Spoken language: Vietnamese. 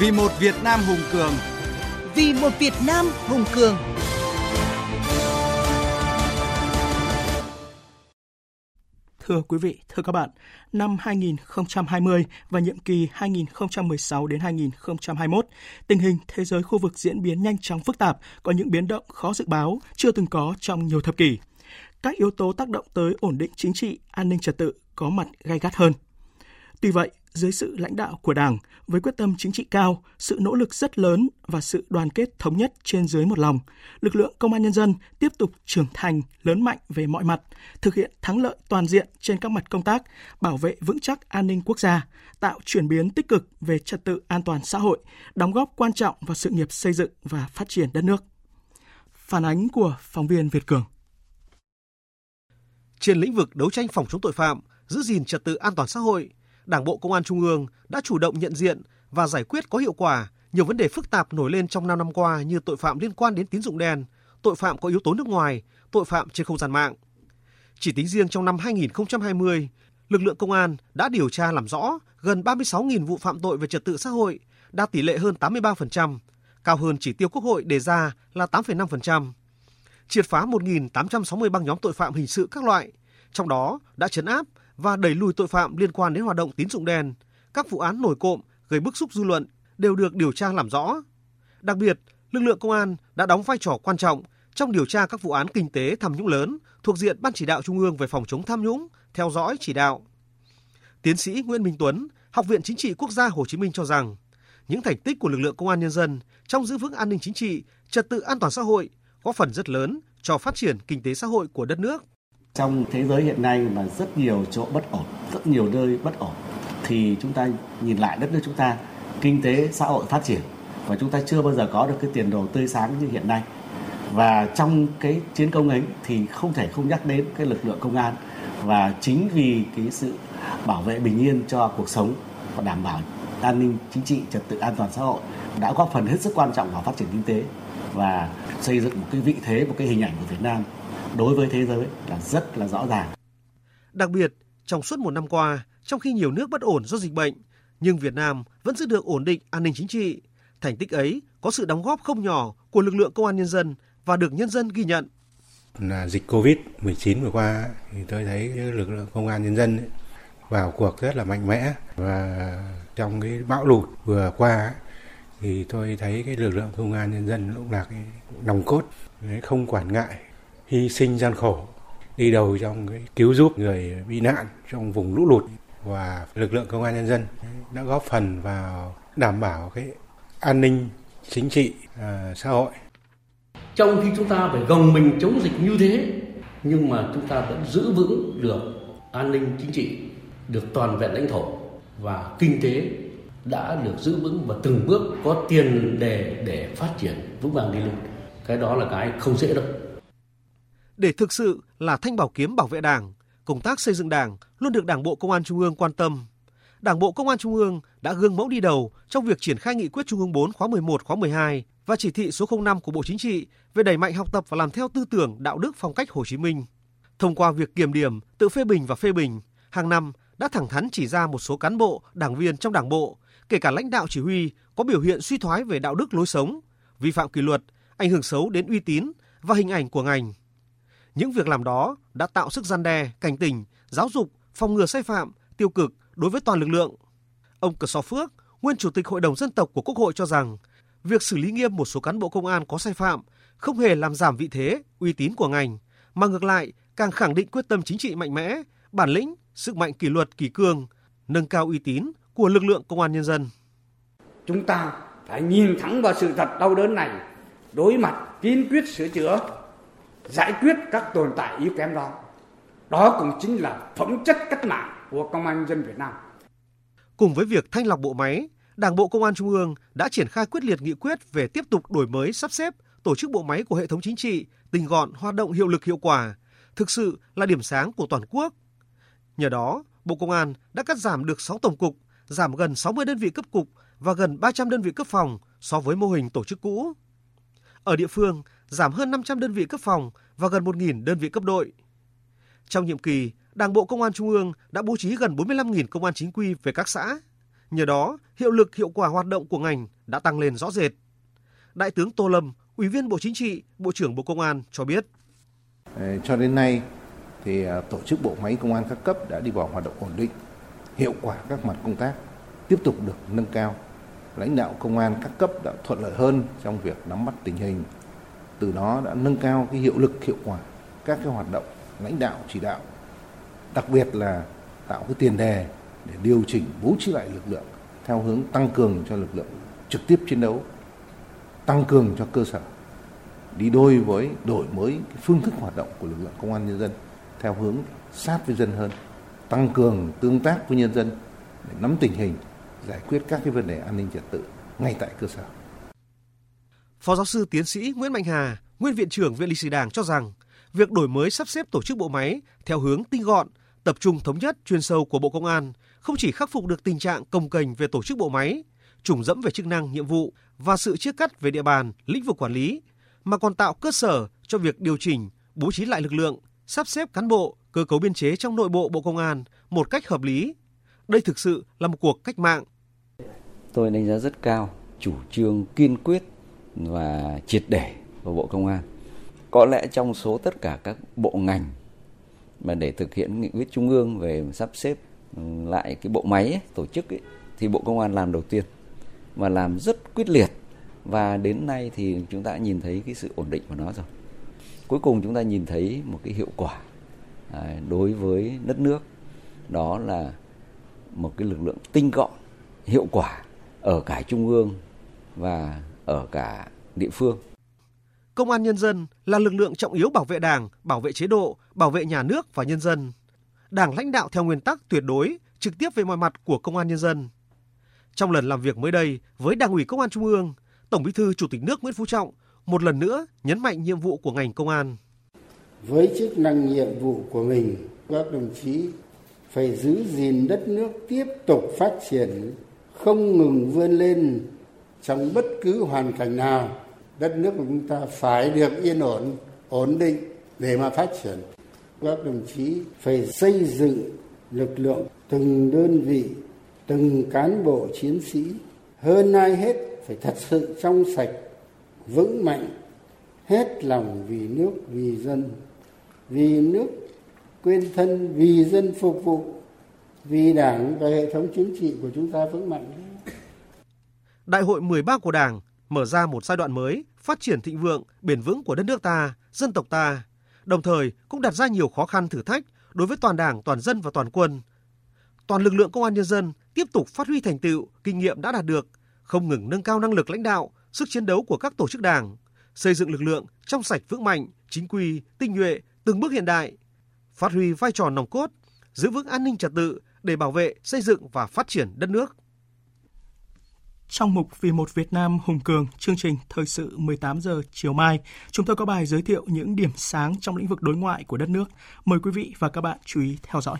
Vì một Việt Nam hùng cường. Vì một Việt Nam hùng cường. Thưa quý vị, thưa các bạn, năm 2020 và nhiệm kỳ 2016 đến 2021, tình hình thế giới khu vực diễn biến nhanh chóng phức tạp, có những biến động khó dự báo, chưa từng có trong nhiều thập kỷ. Các yếu tố tác động tới ổn định chính trị, an ninh trật tự có mặt gay gắt hơn. Tuy vậy, dưới sự lãnh đạo của Đảng, với quyết tâm chính trị cao, sự nỗ lực rất lớn và sự đoàn kết thống nhất trên dưới một lòng, lực lượng công an nhân dân tiếp tục trưởng thành, lớn mạnh về mọi mặt, thực hiện thắng lợi toàn diện trên các mặt công tác, bảo vệ vững chắc an ninh quốc gia, tạo chuyển biến tích cực về trật tự an toàn xã hội, đóng góp quan trọng vào sự nghiệp xây dựng và phát triển đất nước. Phản ánh của phóng viên Việt Cường. Trên lĩnh vực đấu tranh phòng chống tội phạm, giữ gìn trật tự an toàn xã hội, Đảng bộ Công an Trung ương đã chủ động nhận diện và giải quyết có hiệu quả nhiều vấn đề phức tạp nổi lên trong 5 năm qua như tội phạm liên quan đến tín dụng đen, tội phạm có yếu tố nước ngoài, tội phạm trên không gian mạng. Chỉ tính riêng trong năm 2020, lực lượng công an đã điều tra làm rõ gần 36.000 vụ phạm tội về trật tự xã hội, đạt tỷ lệ hơn 83%, cao hơn chỉ tiêu Quốc hội đề ra là 8,5%. Triệt phá 1.860 băng nhóm tội phạm hình sự các loại, trong đó đã chấn áp và đẩy lùi tội phạm liên quan đến hoạt động tín dụng đen. Các vụ án nổi cộm gây bức xúc dư luận đều được điều tra làm rõ. Đặc biệt, lực lượng công an đã đóng vai trò quan trọng trong điều tra các vụ án kinh tế tham nhũng lớn thuộc diện Ban chỉ đạo Trung ương về phòng chống tham nhũng, theo dõi chỉ đạo. Tiến sĩ Nguyễn Minh Tuấn, Học viện Chính trị Quốc gia Hồ Chí Minh cho rằng, những thành tích của lực lượng công an nhân dân trong giữ vững an ninh chính trị, trật tự an toàn xã hội có phần rất lớn cho phát triển kinh tế xã hội của đất nước. Trong thế giới hiện nay mà rất nhiều chỗ bất ổn, rất nhiều nơi bất ổn thì chúng ta nhìn lại đất nước chúng ta kinh tế xã hội phát triển và chúng ta chưa bao giờ có được cái tiền đồ tươi sáng như hiện nay. Và trong cái chiến công ấy thì không thể không nhắc đến cái lực lượng công an và chính vì cái sự bảo vệ bình yên cho cuộc sống và đảm bảo an ninh chính trị trật tự an toàn xã hội đã góp phần hết sức quan trọng vào phát triển kinh tế và xây dựng một cái vị thế một cái hình ảnh của Việt Nam đối với thế giới là rất là rõ ràng. Đặc biệt, trong suốt một năm qua, trong khi nhiều nước bất ổn do dịch bệnh, nhưng Việt Nam vẫn giữ được ổn định an ninh chính trị. Thành tích ấy có sự đóng góp không nhỏ của lực lượng công an nhân dân và được nhân dân ghi nhận. Là dịch Covid-19 vừa qua thì tôi thấy lực lượng công an nhân dân vào cuộc rất là mạnh mẽ và trong cái bão lụt vừa qua thì tôi thấy cái lực lượng công an nhân dân cũng là cái nòng cốt không quản ngại hy sinh gian khổ đi đầu trong cái cứu giúp người bị nạn trong vùng lũ lụt. Và lực lượng công an nhân dân đã góp phần vào đảm bảo cái an ninh chính trị à, xã hội. Trong khi chúng ta phải gồng mình chống dịch như thế nhưng mà chúng ta vẫn giữ vững được an ninh chính trị được toàn vẹn lãnh thổ và kinh tế đã được giữ vững và từng bước có tiền đề để phát triển vững vàng đi lên. Cái đó là cái không dễ đâu để thực sự là thanh bảo kiếm bảo vệ Đảng, công tác xây dựng Đảng luôn được Đảng bộ Công an Trung ương quan tâm. Đảng bộ Công an Trung ương đã gương mẫu đi đầu trong việc triển khai nghị quyết Trung ương 4 khóa 11 khóa 12 và chỉ thị số 05 của Bộ Chính trị về đẩy mạnh học tập và làm theo tư tưởng đạo đức phong cách Hồ Chí Minh. Thông qua việc kiểm điểm, tự phê bình và phê bình, hàng năm đã thẳng thắn chỉ ra một số cán bộ, đảng viên trong đảng bộ, kể cả lãnh đạo chỉ huy có biểu hiện suy thoái về đạo đức lối sống, vi phạm kỷ luật, ảnh hưởng xấu đến uy tín và hình ảnh của ngành. Những việc làm đó đã tạo sức gian đe, cảnh tỉnh, giáo dục, phòng ngừa sai phạm, tiêu cực đối với toàn lực lượng. Ông Cờ So Phước, nguyên chủ tịch Hội đồng dân tộc của Quốc hội cho rằng, việc xử lý nghiêm một số cán bộ công an có sai phạm không hề làm giảm vị thế, uy tín của ngành, mà ngược lại càng khẳng định quyết tâm chính trị mạnh mẽ, bản lĩnh, sức mạnh kỷ luật kỷ cương, nâng cao uy tín của lực lượng công an nhân dân. Chúng ta phải nhìn thẳng vào sự thật đau đớn này, đối mặt kiên quyết sửa chữa giải quyết các tồn tại yếu kém đó. Đó cũng chính là phẩm chất cách mạng của công an dân Việt Nam. Cùng với việc thanh lọc bộ máy, Đảng bộ Công an Trung ương đã triển khai quyết liệt nghị quyết về tiếp tục đổi mới sắp xếp tổ chức bộ máy của hệ thống chính trị, tinh gọn, hoạt động hiệu lực hiệu quả, thực sự là điểm sáng của toàn quốc. Nhờ đó, Bộ Công an đã cắt giảm được 6 tổng cục, giảm gần 60 đơn vị cấp cục và gần 300 đơn vị cấp phòng so với mô hình tổ chức cũ. Ở địa phương, giảm hơn 500 đơn vị cấp phòng và gần 1.000 đơn vị cấp đội. Trong nhiệm kỳ, Đảng bộ Công an Trung ương đã bố trí gần 45.000 công an chính quy về các xã. Nhờ đó, hiệu lực hiệu quả hoạt động của ngành đã tăng lên rõ rệt. Đại tướng Tô Lâm, Ủy viên Bộ Chính trị, Bộ trưởng Bộ Công an cho biết. Ờ, cho đến nay, thì ờ, tổ chức bộ máy công an các cấp đã đi vào hoạt động ổn định, hiệu quả các mặt công tác tiếp tục được nâng cao. Lãnh đạo công an các cấp đã thuận lợi hơn trong việc nắm bắt tình hình, từ đó đã nâng cao cái hiệu lực hiệu quả các cái hoạt động lãnh đạo chỉ đạo, đặc biệt là tạo cái tiền đề để điều chỉnh bố trí lại lực lượng theo hướng tăng cường cho lực lượng trực tiếp chiến đấu, tăng cường cho cơ sở, đi đôi với đổi mới cái phương thức hoạt động của lực lượng công an nhân dân theo hướng sát với dân hơn, tăng cường tương tác với nhân dân để nắm tình hình, giải quyết các cái vấn đề an ninh trật tự ngay tại cơ sở. Phó giáo sư tiến sĩ Nguyễn Mạnh Hà, nguyên viện trưởng Viện Lịch sử Đảng cho rằng, việc đổi mới sắp xếp tổ chức bộ máy theo hướng tinh gọn, tập trung thống nhất chuyên sâu của Bộ Công an không chỉ khắc phục được tình trạng công kềnh về tổ chức bộ máy, trùng dẫm về chức năng, nhiệm vụ và sự chia cắt về địa bàn, lĩnh vực quản lý, mà còn tạo cơ sở cho việc điều chỉnh, bố trí lại lực lượng, sắp xếp cán bộ, cơ cấu biên chế trong nội bộ Bộ Công an một cách hợp lý. Đây thực sự là một cuộc cách mạng. Tôi đánh giá rất cao chủ trương kiên quyết và triệt để của Bộ Công an. Có lẽ trong số tất cả các bộ ngành mà để thực hiện nghị quyết trung ương về sắp xếp ừ, lại cái bộ máy ấy, tổ chức ấy, thì Bộ Công an làm đầu tiên và làm rất quyết liệt và đến nay thì chúng ta nhìn thấy cái sự ổn định của nó rồi. Cuối cùng chúng ta nhìn thấy một cái hiệu quả à, đối với đất nước đó là một cái lực lượng tinh gọn, hiệu quả ở cả trung ương và ở cả địa phương. Công an nhân dân là lực lượng trọng yếu bảo vệ Đảng, bảo vệ chế độ, bảo vệ nhà nước và nhân dân. Đảng lãnh đạo theo nguyên tắc tuyệt đối, trực tiếp về mọi mặt của công an nhân dân. Trong lần làm việc mới đây với Đảng ủy Công an Trung ương, Tổng Bí thư Chủ tịch nước Nguyễn Phú Trọng một lần nữa nhấn mạnh nhiệm vụ của ngành công an. Với chức năng nhiệm vụ của mình, các đồng chí phải giữ gìn đất nước tiếp tục phát triển, không ngừng vươn lên trong bất cứ hoàn cảnh nào. Đất nước của chúng ta phải được yên ổn, ổn định để mà phát triển. Các đồng chí phải xây dựng lực lượng từng đơn vị, từng cán bộ chiến sĩ hơn ai hết phải thật sự trong sạch, vững mạnh, hết lòng vì nước, vì dân, vì nước quên thân, vì dân phục vụ, vì đảng và hệ thống chính trị của chúng ta vững mạnh. Đại hội 13 của Đảng mở ra một giai đoạn mới, phát triển thịnh vượng, bền vững của đất nước ta, dân tộc ta, đồng thời cũng đặt ra nhiều khó khăn thử thách đối với toàn Đảng, toàn dân và toàn quân. Toàn lực lượng công an nhân dân tiếp tục phát huy thành tựu, kinh nghiệm đã đạt được, không ngừng nâng cao năng lực lãnh đạo, sức chiến đấu của các tổ chức đảng, xây dựng lực lượng trong sạch vững mạnh, chính quy, tinh nhuệ, từng bước hiện đại, phát huy vai trò nòng cốt, giữ vững an ninh trật tự để bảo vệ, xây dựng và phát triển đất nước. Trong mục Vì một Việt Nam hùng cường, chương trình Thời sự 18 giờ chiều mai, chúng tôi có bài giới thiệu những điểm sáng trong lĩnh vực đối ngoại của đất nước. Mời quý vị và các bạn chú ý theo dõi.